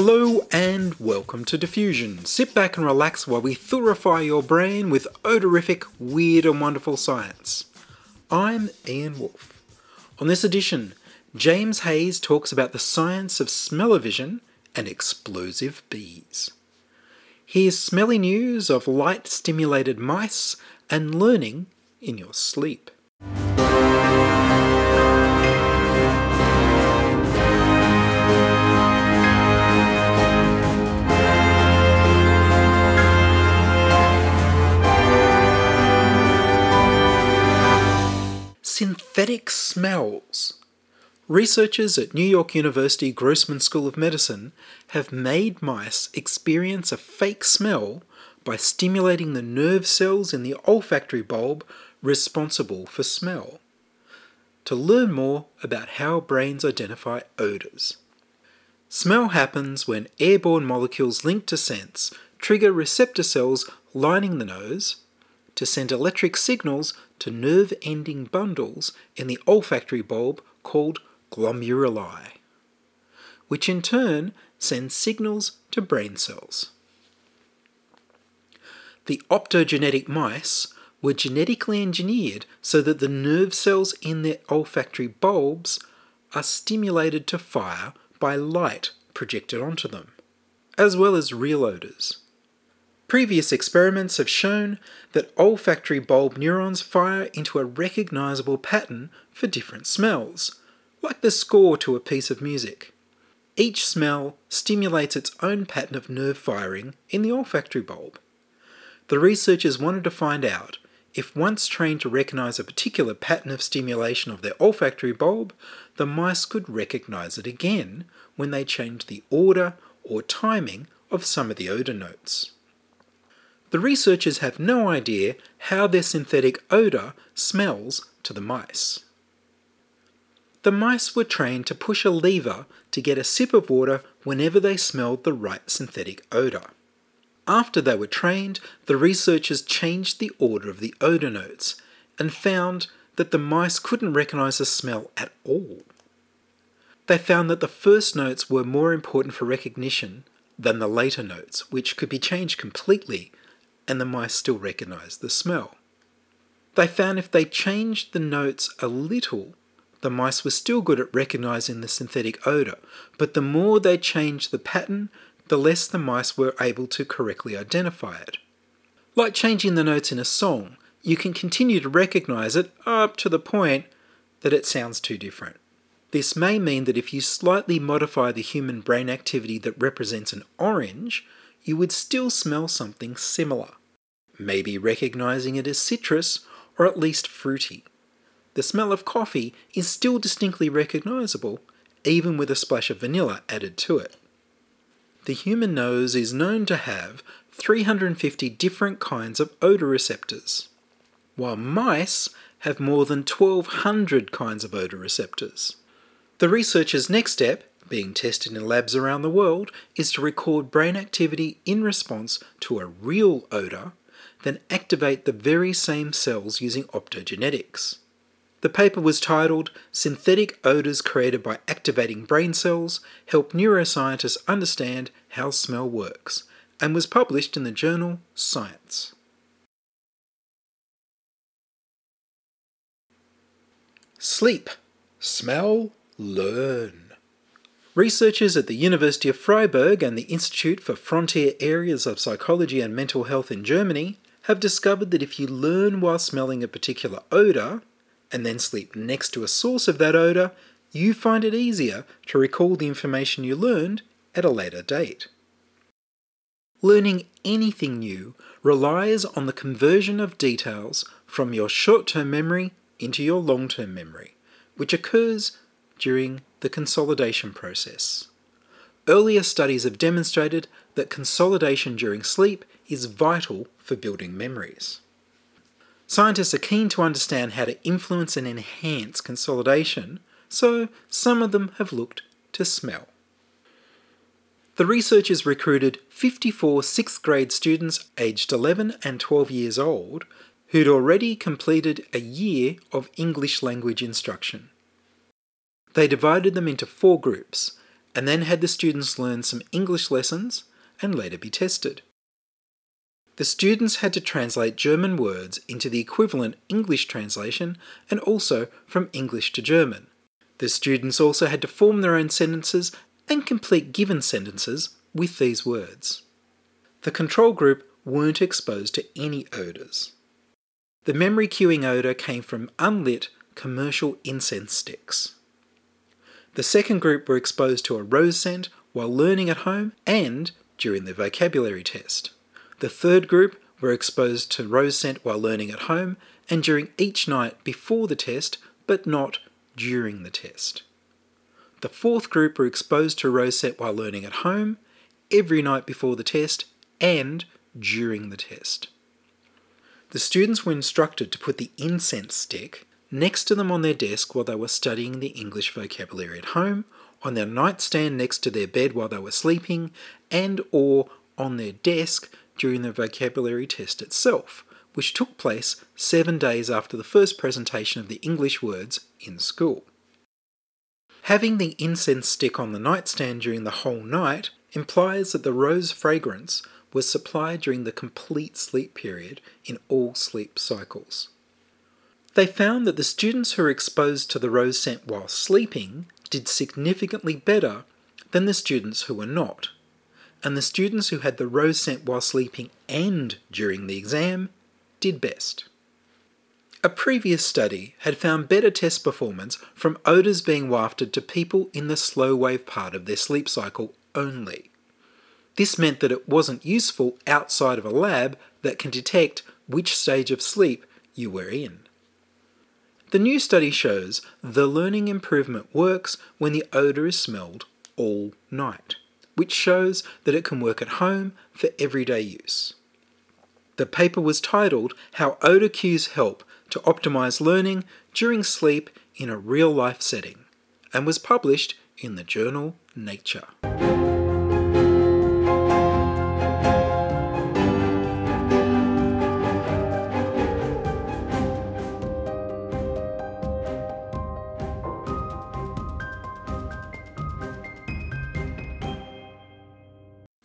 Hello and welcome to Diffusion. Sit back and relax while we thurify your brain with odorific, weird, and wonderful science. I'm Ian Wolfe. On this edition, James Hayes talks about the science of smell-o-vision and explosive bees. Here's smelly news of light stimulated mice and learning in your sleep. Synthetic smells. Researchers at New York University Grossman School of Medicine have made mice experience a fake smell by stimulating the nerve cells in the olfactory bulb responsible for smell. To learn more about how brains identify odours. Smell happens when airborne molecules linked to scents trigger receptor cells lining the nose to send electric signals to nerve ending bundles in the olfactory bulb called glomeruli, which in turn send signals to brain cells. The optogenetic mice were genetically engineered so that the nerve cells in their olfactory bulbs are stimulated to fire by light projected onto them, as well as real odours. Previous experiments have shown that olfactory bulb neurons fire into a recognizable pattern for different smells, like the score to a piece of music. Each smell stimulates its own pattern of nerve firing in the olfactory bulb. The researchers wanted to find out if once trained to recognize a particular pattern of stimulation of their olfactory bulb, the mice could recognize it again when they changed the order or timing of some of the odor notes. The researchers have no idea how their synthetic odour smells to the mice. The mice were trained to push a lever to get a sip of water whenever they smelled the right synthetic odour. After they were trained, the researchers changed the order of the odour notes and found that the mice couldn't recognise the smell at all. They found that the first notes were more important for recognition than the later notes, which could be changed completely and the mice still recognised the smell. They found if they changed the notes a little, the mice were still good at recognising the synthetic odour, but the more they changed the pattern, the less the mice were able to correctly identify it. Like changing the notes in a song, you can continue to recognise it up to the point that it sounds too different. This may mean that if you slightly modify the human brain activity that represents an orange, you would still smell something similar, maybe recognizing it as citrus or at least fruity. The smell of coffee is still distinctly recognizable, even with a splash of vanilla added to it. The human nose is known to have 350 different kinds of odor receptors, while mice have more than 1200 kinds of odor receptors. The researchers' next step being tested in labs around the world is to record brain activity in response to a real odour, then activate the very same cells using optogenetics. The paper was titled Synthetic Odours Created by Activating Brain Cells Help Neuroscientists Understand How Smell Works, and was published in the journal Science. Sleep, smell, learn. Researchers at the University of Freiburg and the Institute for Frontier Areas of Psychology and Mental Health in Germany have discovered that if you learn while smelling a particular odour, and then sleep next to a source of that odour, you find it easier to recall the information you learned at a later date. Learning anything new relies on the conversion of details from your short term memory into your long term memory, which occurs during the consolidation process. Earlier studies have demonstrated that consolidation during sleep is vital for building memories. Scientists are keen to understand how to influence and enhance consolidation, so some of them have looked to smell. The researchers recruited 54 sixth grade students aged 11 and 12 years old who'd already completed a year of English language instruction. They divided them into four groups and then had the students learn some English lessons and later be tested. The students had to translate German words into the equivalent English translation and also from English to German. The students also had to form their own sentences and complete given sentences with these words. The control group weren't exposed to any odours. The memory cueing odour came from unlit commercial incense sticks. The second group were exposed to a rose scent while learning at home and during the vocabulary test. The third group were exposed to rose scent while learning at home and during each night before the test, but not during the test. The fourth group were exposed to rose scent while learning at home, every night before the test, and during the test. The students were instructed to put the incense stick next to them on their desk while they were studying the English vocabulary at home, on their nightstand next to their bed while they were sleeping, and or on their desk during the vocabulary test itself, which took place seven days after the first presentation of the English words in school. Having the incense stick on the nightstand during the whole night implies that the rose fragrance was supplied during the complete sleep period in all sleep cycles. They found that the students who were exposed to the rose scent while sleeping did significantly better than the students who were not, and the students who had the rose scent while sleeping and during the exam did best. A previous study had found better test performance from odours being wafted to people in the slow wave part of their sleep cycle only. This meant that it wasn't useful outside of a lab that can detect which stage of sleep you were in. The new study shows the learning improvement works when the odour is smelled all night, which shows that it can work at home for everyday use. The paper was titled How Odour Cues Help to Optimize Learning During Sleep in a Real Life Setting and was published in the journal Nature.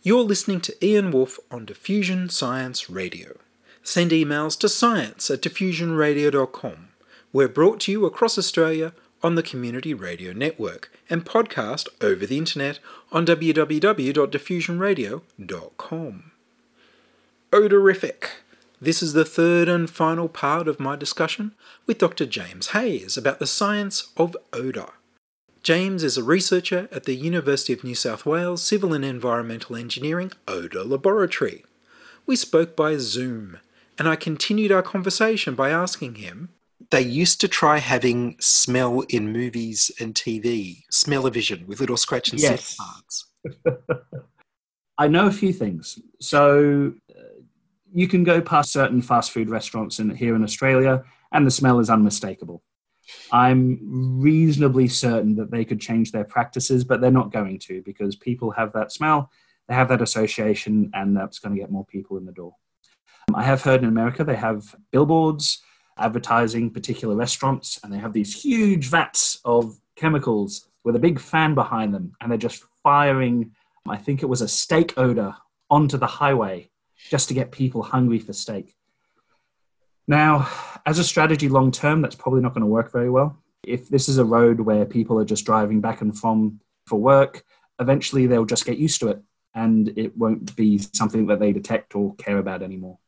You're listening to Ian Wolfe on Diffusion Science Radio. Send emails to science at diffusionradio.com. We're brought to you across Australia on the Community Radio Network and podcast over the internet on www.diffusionradio.com. Odorific. This is the third and final part of my discussion with Dr. James Hayes about the science of odour. James is a researcher at the University of New South Wales Civil and Environmental Engineering Odour Laboratory. We spoke by Zoom, and I continued our conversation by asking him. They used to try having smell in movies and TV, smell-o-vision with little scratch and Yes. sniff marks. I know a few things. So uh, you can go past certain fast food restaurants in, here in Australia, and the smell is unmistakable. I'm reasonably certain that they could change their practices, but they're not going to because people have that smell, they have that association, and that's going to get more people in the door. Um, I have heard in America they have billboards advertising particular restaurants, and they have these huge vats of chemicals with a big fan behind them, and they're just firing, I think it was a steak odor onto the highway just to get people hungry for steak. Now, as a strategy long term, that's probably not going to work very well. If this is a road where people are just driving back and from for work, eventually they'll just get used to it and it won't be something that they detect or care about anymore.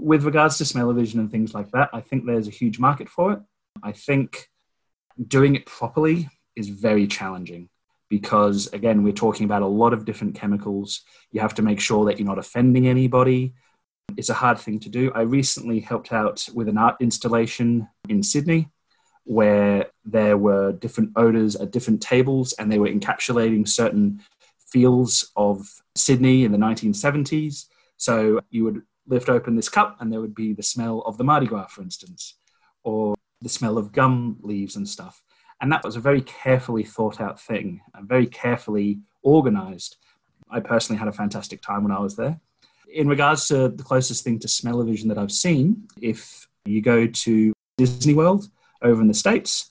With regards to smell-o-vision and things like that, I think there's a huge market for it. I think doing it properly is very challenging because, again, we're talking about a lot of different chemicals. You have to make sure that you're not offending anybody. It's a hard thing to do. I recently helped out with an art installation in Sydney where there were different odors at different tables and they were encapsulating certain fields of Sydney in the 1970s. So you would lift open this cup and there would be the smell of the Mardi Gras, for instance, or the smell of gum leaves and stuff. And that was a very carefully thought out thing and very carefully organized. I personally had a fantastic time when I was there. In regards to the closest thing to smell-o-vision that I've seen, if you go to Disney World over in the States,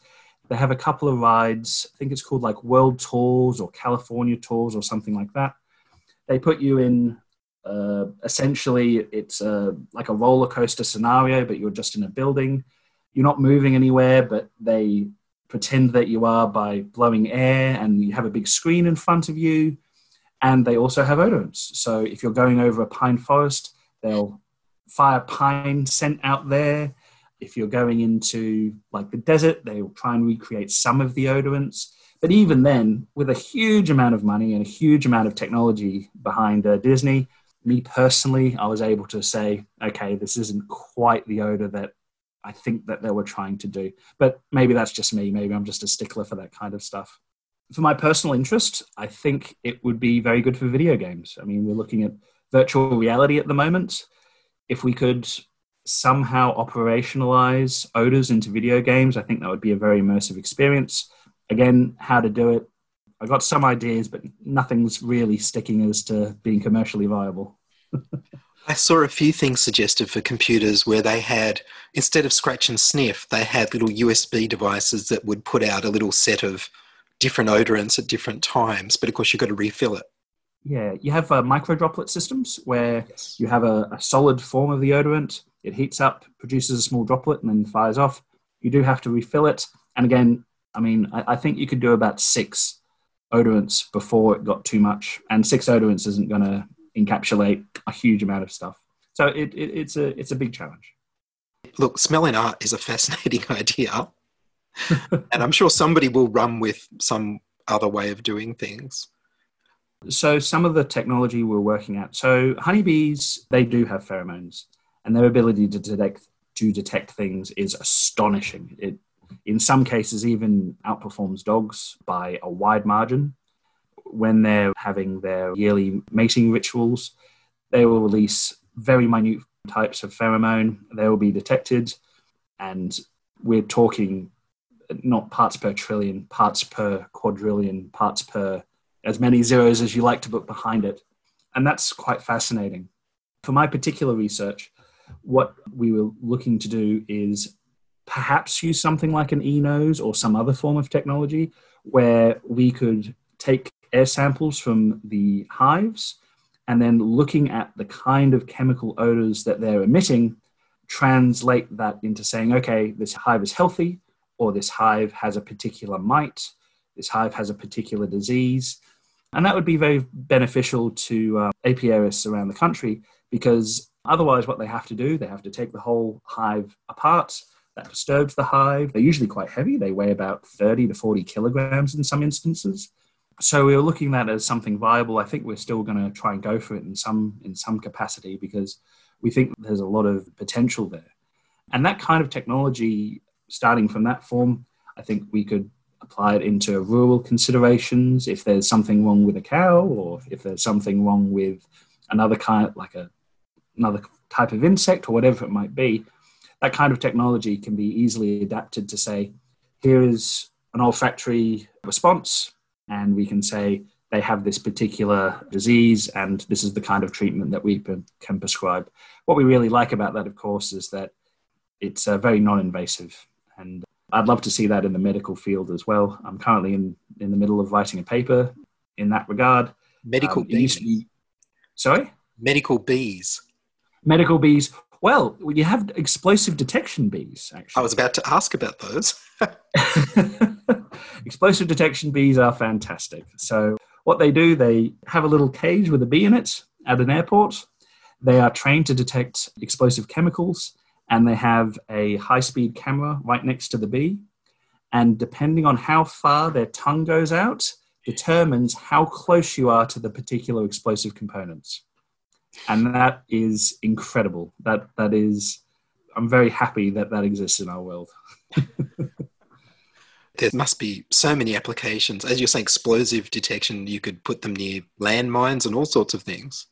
they have a couple of rides. I think it's called like World Tours or California Tours or something like that. They put you in uh, essentially it's a, like a roller coaster scenario, but you're just in a building. You're not moving anywhere, but they pretend that you are by blowing air, and you have a big screen in front of you. And they also have odorants. So if you're going over a pine forest, they'll fire pine scent out there. If you're going into like the desert, they will try and recreate some of the odorants. But even then, with a huge amount of money and a huge amount of technology behind uh, Disney, me personally, I was able to say, okay, this isn't quite the odor that I think that they were trying to do. But maybe that's just me. Maybe I'm just a stickler for that kind of stuff. For my personal interest, I think it would be very good for video games. I mean, we're looking at virtual reality at the moment. If we could somehow operationalize odors into video games, I think that would be a very immersive experience. Again, how to do it, I got some ideas, but nothing's really sticking as to being commercially viable. I saw a few things suggested for computers where they had, instead of scratch and sniff, they had little USB devices that would put out a little set of different odorants at different times. But of course, you've got to refill it. Yeah, you have uh, micro droplet systems where yes. you have a, a, solid form of the odorant. It heats up, produces a small droplet, and then fires off. You do have to refill it. And again, I mean, I, I think you could do about six odorants before it got too much. And six odorants isn't going to encapsulate a huge amount of stuff. So it, it, it's a it's a big challenge. Look, smelling art is a fascinating idea, and I'm sure somebody will run with some other way of doing things. So some of the technology we're working at. So honeybees, they do have pheromones, and their ability to detect to detect things is astonishing. It in some cases even outperforms dogs by a wide margin when they're having their yearly mating rituals, they will release very minute types of pheromone. They will be detected, and we're talking not parts per trillion, parts per quadrillion, parts per as many zeros as you like to put behind it. And that's quite fascinating. For my particular research, what we were looking to do is perhaps use something like an e-nose or some other form of technology where we could take air samples from the hives and then looking at the kind of chemical odors that they're emitting, translate that into saying, okay, this hive is healthy, or this hive has a particular mite, this hive has a particular disease. And that would be very beneficial to uh, apiarists around the country because otherwise, what they have to do, they have to take the whole hive apart. That disturbs the hive. They're usually quite heavy, they weigh about 30 to 40 kilograms in some instances so we were looking at that as something viable. I think we're still going to try and go for it in some in some capacity because we think there's a lot of potential there. And that kind of technology, starting from that form, I think we could apply it into rural considerations. If there's something wrong with a cow, or if there's something wrong with another kind, like a another type of insect, or whatever it might be, that kind of technology can be easily adapted to say, here is an olfactory response and we can say they have this particular disease and this is the kind of treatment that we can prescribe. What we really like about that, of course, is that it's uh, very non invasive. And I'd love to see that in the medical field as well. I'm currently in, in the middle of writing a paper in that regard. Medical um, bees. Be, sorry? Medical bees. Medical bees. Well, you have explosive detection bees, actually. I was about to ask about those. Explosive detection bees are fantastic. So, what they do, they have a little cage with a bee in it at an airport. They are trained to detect explosive chemicals and they have a high speed camera right next to the bee. And depending on how far their tongue goes out, determines how close you are to the particular explosive components. And that is incredible. That, that is, I'm very happy that that exists in our world. there must be so many applications. As you're saying, explosive detection, you could put them near landmines and all sorts of things.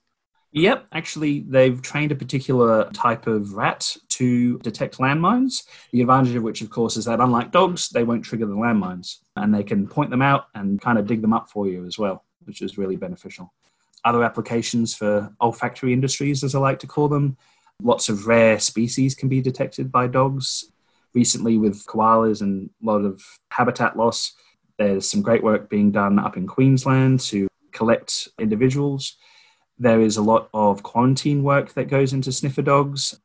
Yep, actually, they've trained a particular type of rat to detect landmines. The advantage of which, of course, is that unlike dogs, they won't trigger the landmines and they can point them out and kind of dig them up for you as well, which is really beneficial. Other applications for olfactory industries, as I like to call them, lots of rare species can be detected by dogs. Recently, with koalas and a lot of habitat loss, there's some great work being done up in Queensland to collect individuals. There is a lot of quarantine work that goes into sniffer dogs.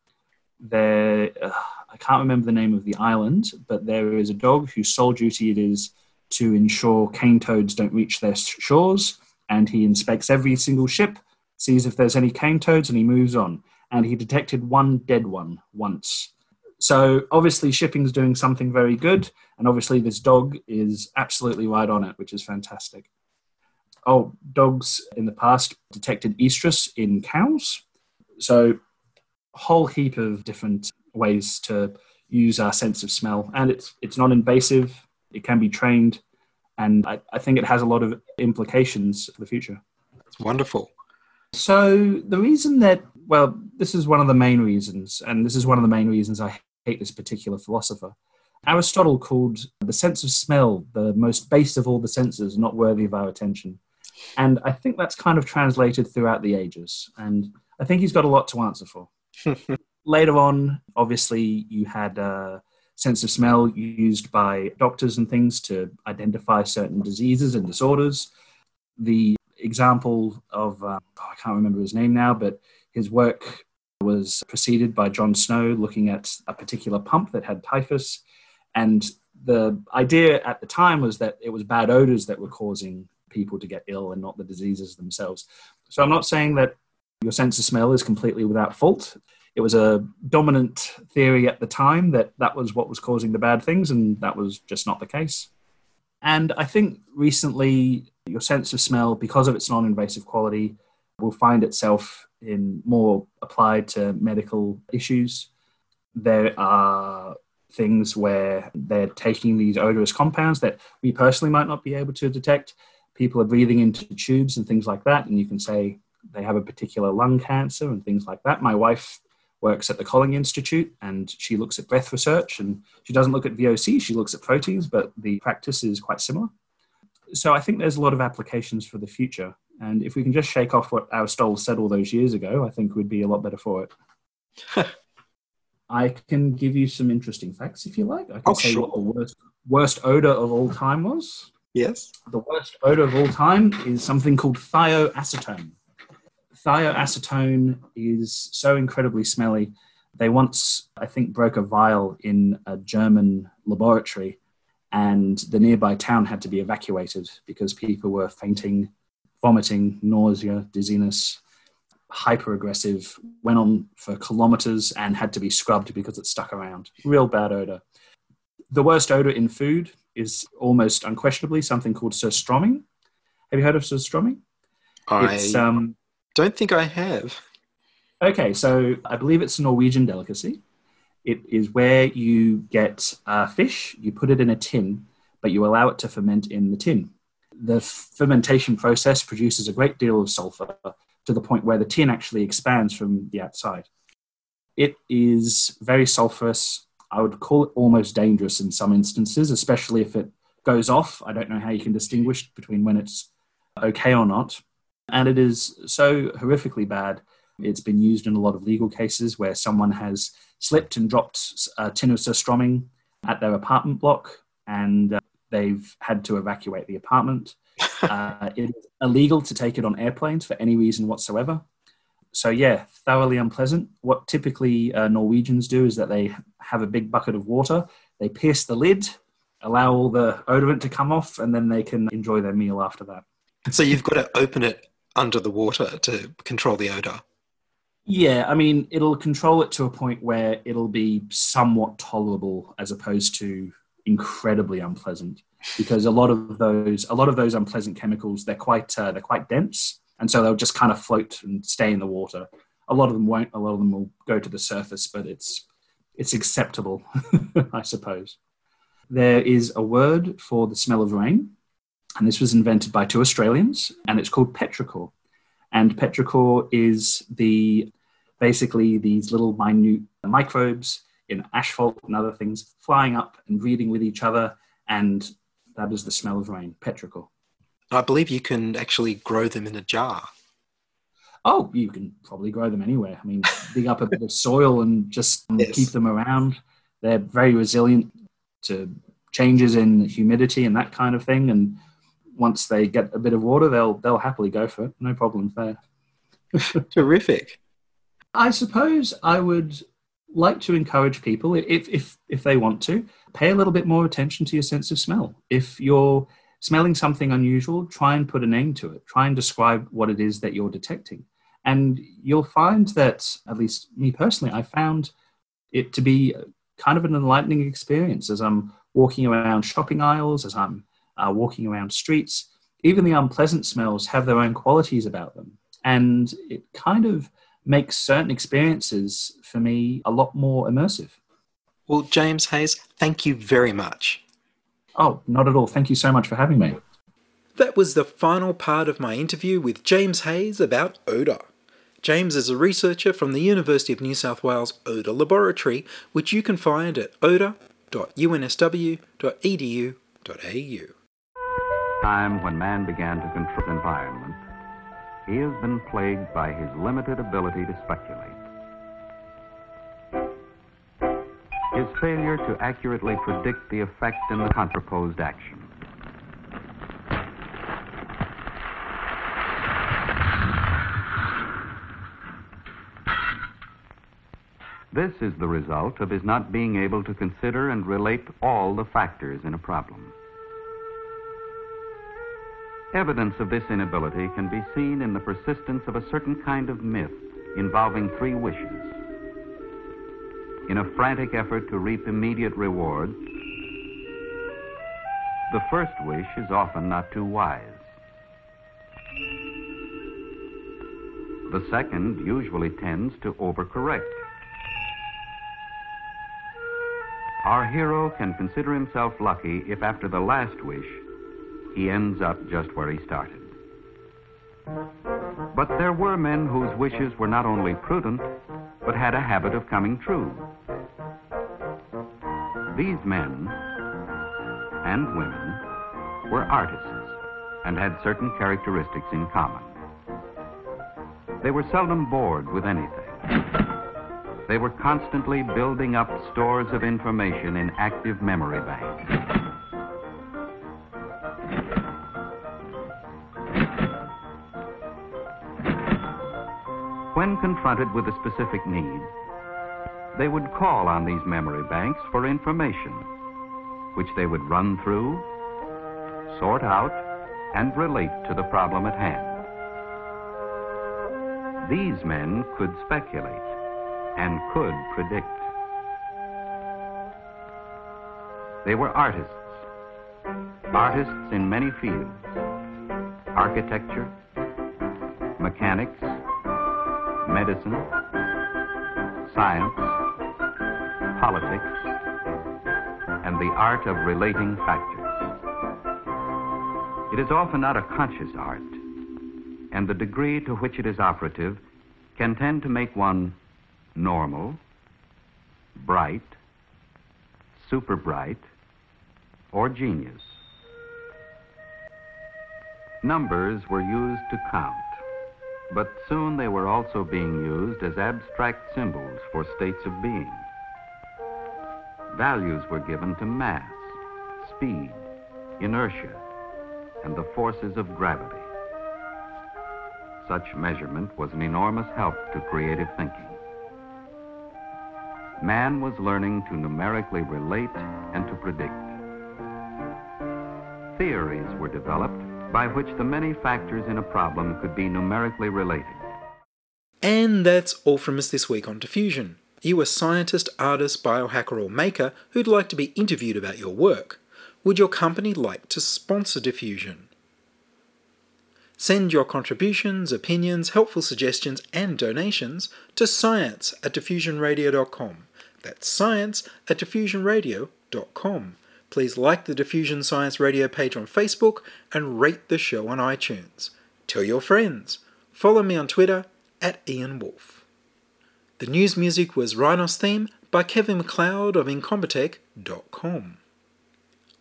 There, uh, I can't remember the name of the island, but there is a dog whose sole duty it is to ensure cane toads don't reach their shores. And he inspects every single ship, sees if there's any cane toads, and he moves on. And he detected one dead one once. So obviously, shipping's doing something very good, and obviously, this dog is absolutely right on it, which is fantastic. Oh, dogs in the past detected estrus in cows. So, a whole heap of different ways to use our sense of smell, and it's it's non invasive. It can be trained, and I, I think it has a lot of implications for the future. It's wonderful. So the reason that well, this is one of the main reasons, and this is one of the main reasons I hate this particular philosopher. Aristotle called the sense of smell the most base of all the senses, not worthy of our attention. And I think that's kind of translated throughout the ages. And I think he's got a lot to answer for. Later on, obviously, you had a sense of smell used by doctors and things to identify certain diseases and disorders. The example of, uh, oh, I can't remember his name now, but his work was preceded by John Snow looking at a particular pump that had typhus. And the idea at the time was that it was bad odors that were causing people to get ill and not the diseases themselves. So I'm not saying that your sense of smell is completely without fault. It was a dominant theory at the time that that was what was causing the bad things, and that was just not the case. And I think recently, your sense of smell, because of its non invasive quality, will find itself in more applied to medical issues. There are things where they're taking these odorous compounds that we personally might not be able to detect. People are breathing into tubes and things like that, and you can say they have a particular lung cancer and things like that. My wife works at the Kolling Institute and she looks at breath research and she doesn't look at VOC, she looks at proteins, but the practice is quite similar. So I think there's a lot of applications for the future. And if we can just shake off what Aristotle said all those years ago, I think we'd be a lot better for it. I can give you some interesting facts if you like. I can Oh, say sure. what the worst, worst odor of all time was. Yes. The worst odor of all time is something called thioacetone. Thioacetone is so incredibly smelly. They once, I think, broke a vial in a German laboratory, and the nearby town had to be evacuated because people were fainting, vomiting, nausea, dizziness, hyper aggressive, went on for kilometers and had to be scrubbed because it stuck around. Real bad odor. The worst odor in food is almost unquestionably something called surströmming. Have you heard of surströmming? I um, don't think I have. okay. So I believe it's a Norwegian delicacy. It is where you get uh, fish, you put it in a tin, but you allow it to ferment in the tin. The fermentation process produces a great deal of sulfur to the point where the tin actually expands from the outside. It is very sulfurous. I would call it almost dangerous in some instances, especially if it goes off. I don't know how you can distinguish between when it's okay or not. And it is so horrifically bad. It's been used in a lot of legal cases where someone has slipped and dropped a tin of surströmming at their apartment block and uh, they've had to evacuate the apartment. uh, it is illegal to take it on airplanes for any reason whatsoever. So, yeah, thoroughly unpleasant. What typically uh, Norwegians do is that they have a big bucket of water, they pierce the lid, allow all the odorant to come off, and then they can enjoy their meal after that. So you've got to open it under the water to control the odor. Yeah, I mean, it'll control it to a point where it'll be somewhat tolerable as opposed to incredibly unpleasant. Because a lot of those, a lot of those unpleasant chemicals, they're quite, uh, they're quite dense, and so they'll just kind of float and stay in the water. A lot of them won't. A lot of them will go to the surface, but it's, it's acceptable, I suppose. There is a word for the smell of rain, and this was invented by two Australians, and it's called petrichor. And petrichor is the basically these little minute microbes in asphalt and other things flying up and breeding with each other, and that is the smell of rain, petrichor. I believe you can actually grow them in a jar. Oh, you can probably grow them anywhere. I mean, dig up a bit of soil and just Yes. keep them around. They're very resilient to changes in humidity and that kind of thing. And once they get a bit of water, they'll they'll happily go for it. No problems there. Terrific. I suppose I would like to encourage people, if, if, if they want to, pay a little bit more attention to your sense of smell. If you're smelling something unusual, try and put a name to it. Try and describe what it is that you're detecting. And you'll find that, at least me personally, I found it to be kind of an enlightening experience as I'm walking around shopping aisles, as I'm uh, walking around streets. Even the unpleasant smells have their own qualities about them. And it kind of makes certain experiences for me a lot more immersive. Well, James Hayes, thank you very much. Oh, not at all. Thank you so much for having me. That was the final part of my interview with James Hayes about odour. James is a researcher from the University of New South Wales Odour Laboratory, which you can find at odour.unsw.edu.au. time when man began to control his environment, he has been plagued by his limited ability to speculate. His failure to accurately predict the effect in the contraposed action. This is the result of his not being able to consider and relate all the factors in a problem. Evidence of this inability can be seen in the persistence of a certain kind of myth involving three wishes. In a frantic effort to reap immediate rewards, the first wish is often not too wise. The second usually tends to overcorrect. Our hero can consider himself lucky if after the last wish he ends up just where he started. But there were men whose wishes were not only prudent, but had a habit of coming true. These men and women were artists and had certain characteristics in common. They were seldom bored with anything. They were constantly building up stores of information in active memory banks. Confronted with a specific need, they would call on these memory banks for information, which they would run through, sort out, and relate to the problem at hand. These men could speculate and could predict. They were artists, artists in many fields architecture, mechanics, medicine, science, politics, and the art of relating factors. It is often not a conscious art, and the degree to which it is operative can tend to make one normal, bright, super bright, or genius. Numbers were used to count, but soon they were also being used as abstract symbols for states of being. Values were given to mass, speed, inertia, and the forces of gravity. Such measurement was an enormous help to creative thinking. Man was learning to numerically relate and to predict. Theories were developed by which the many factors in a problem could be numerically related. And that's all from us this week on Diffusion. You a scientist, artist, biohacker, or maker who'd like to be interviewed about your work. Would your company like to sponsor Diffusion? Send your contributions, opinions, helpful suggestions, and donations to science at diffusionradio.com. That's science at diffusionradio.com. Please like the Diffusion Science Radio page on Facebook and rate the show on iTunes. Tell your friends. follow me on Twitter at Ian Wolfe. The news music was Rhinos theme by Kevin MacLeod of Incompetech.com.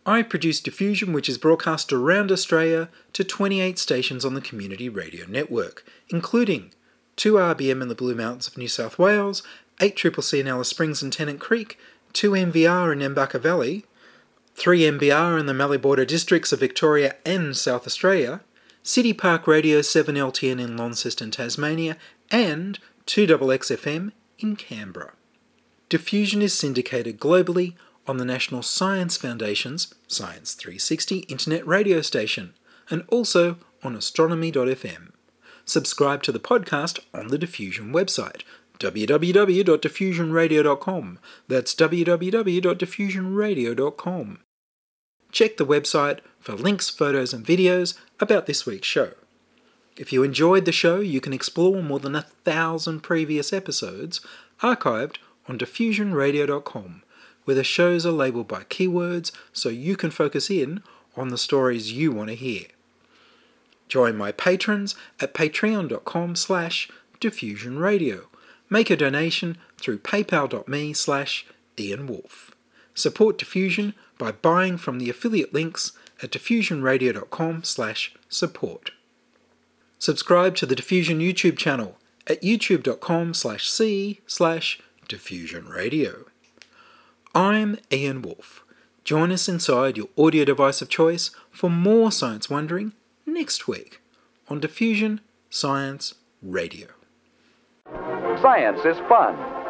I produce Diffusion, which is broadcast around Australia to 28 stations on the Community Radio Network, including 2RBM in the Blue Mountains of New South Wales, 8CCC in Alice Springs and Tennant Creek, 2MVR in Embaka Valley, 3MBR in the Mallee Border districts of Victoria and South Australia, City Park Radio 7LTN in Launceston, Tasmania, and 2XXFM in Canberra. Diffusion is syndicated globally on the National Science Foundation's Science 360 internet radio station and also on astronomy.fm. Subscribe to the podcast on the Diffusion website www.diffusionradio.com. That's www.diffusionradio.com. Check the website for links, photos, and videos about this week's show. If you enjoyed the show, you can explore more than a thousand previous episodes archived on diffusionradio.com, where the shows are labeled by keywords so you can focus in on the stories you want to hear. Join my patrons at patreon.com slash diffusionradio. Make a donation through paypal.me slash Ian Wolfe. Support Diffusion by buying from the affiliate links at diffusionradio.com slash support. Subscribe to the Diffusion YouTube channel at youtube.com slash c slash diffusionradio. I'm Ian Wolfe. Join us inside your audio device of choice for more science wondering next week on Diffusion Science Radio. Science is fun.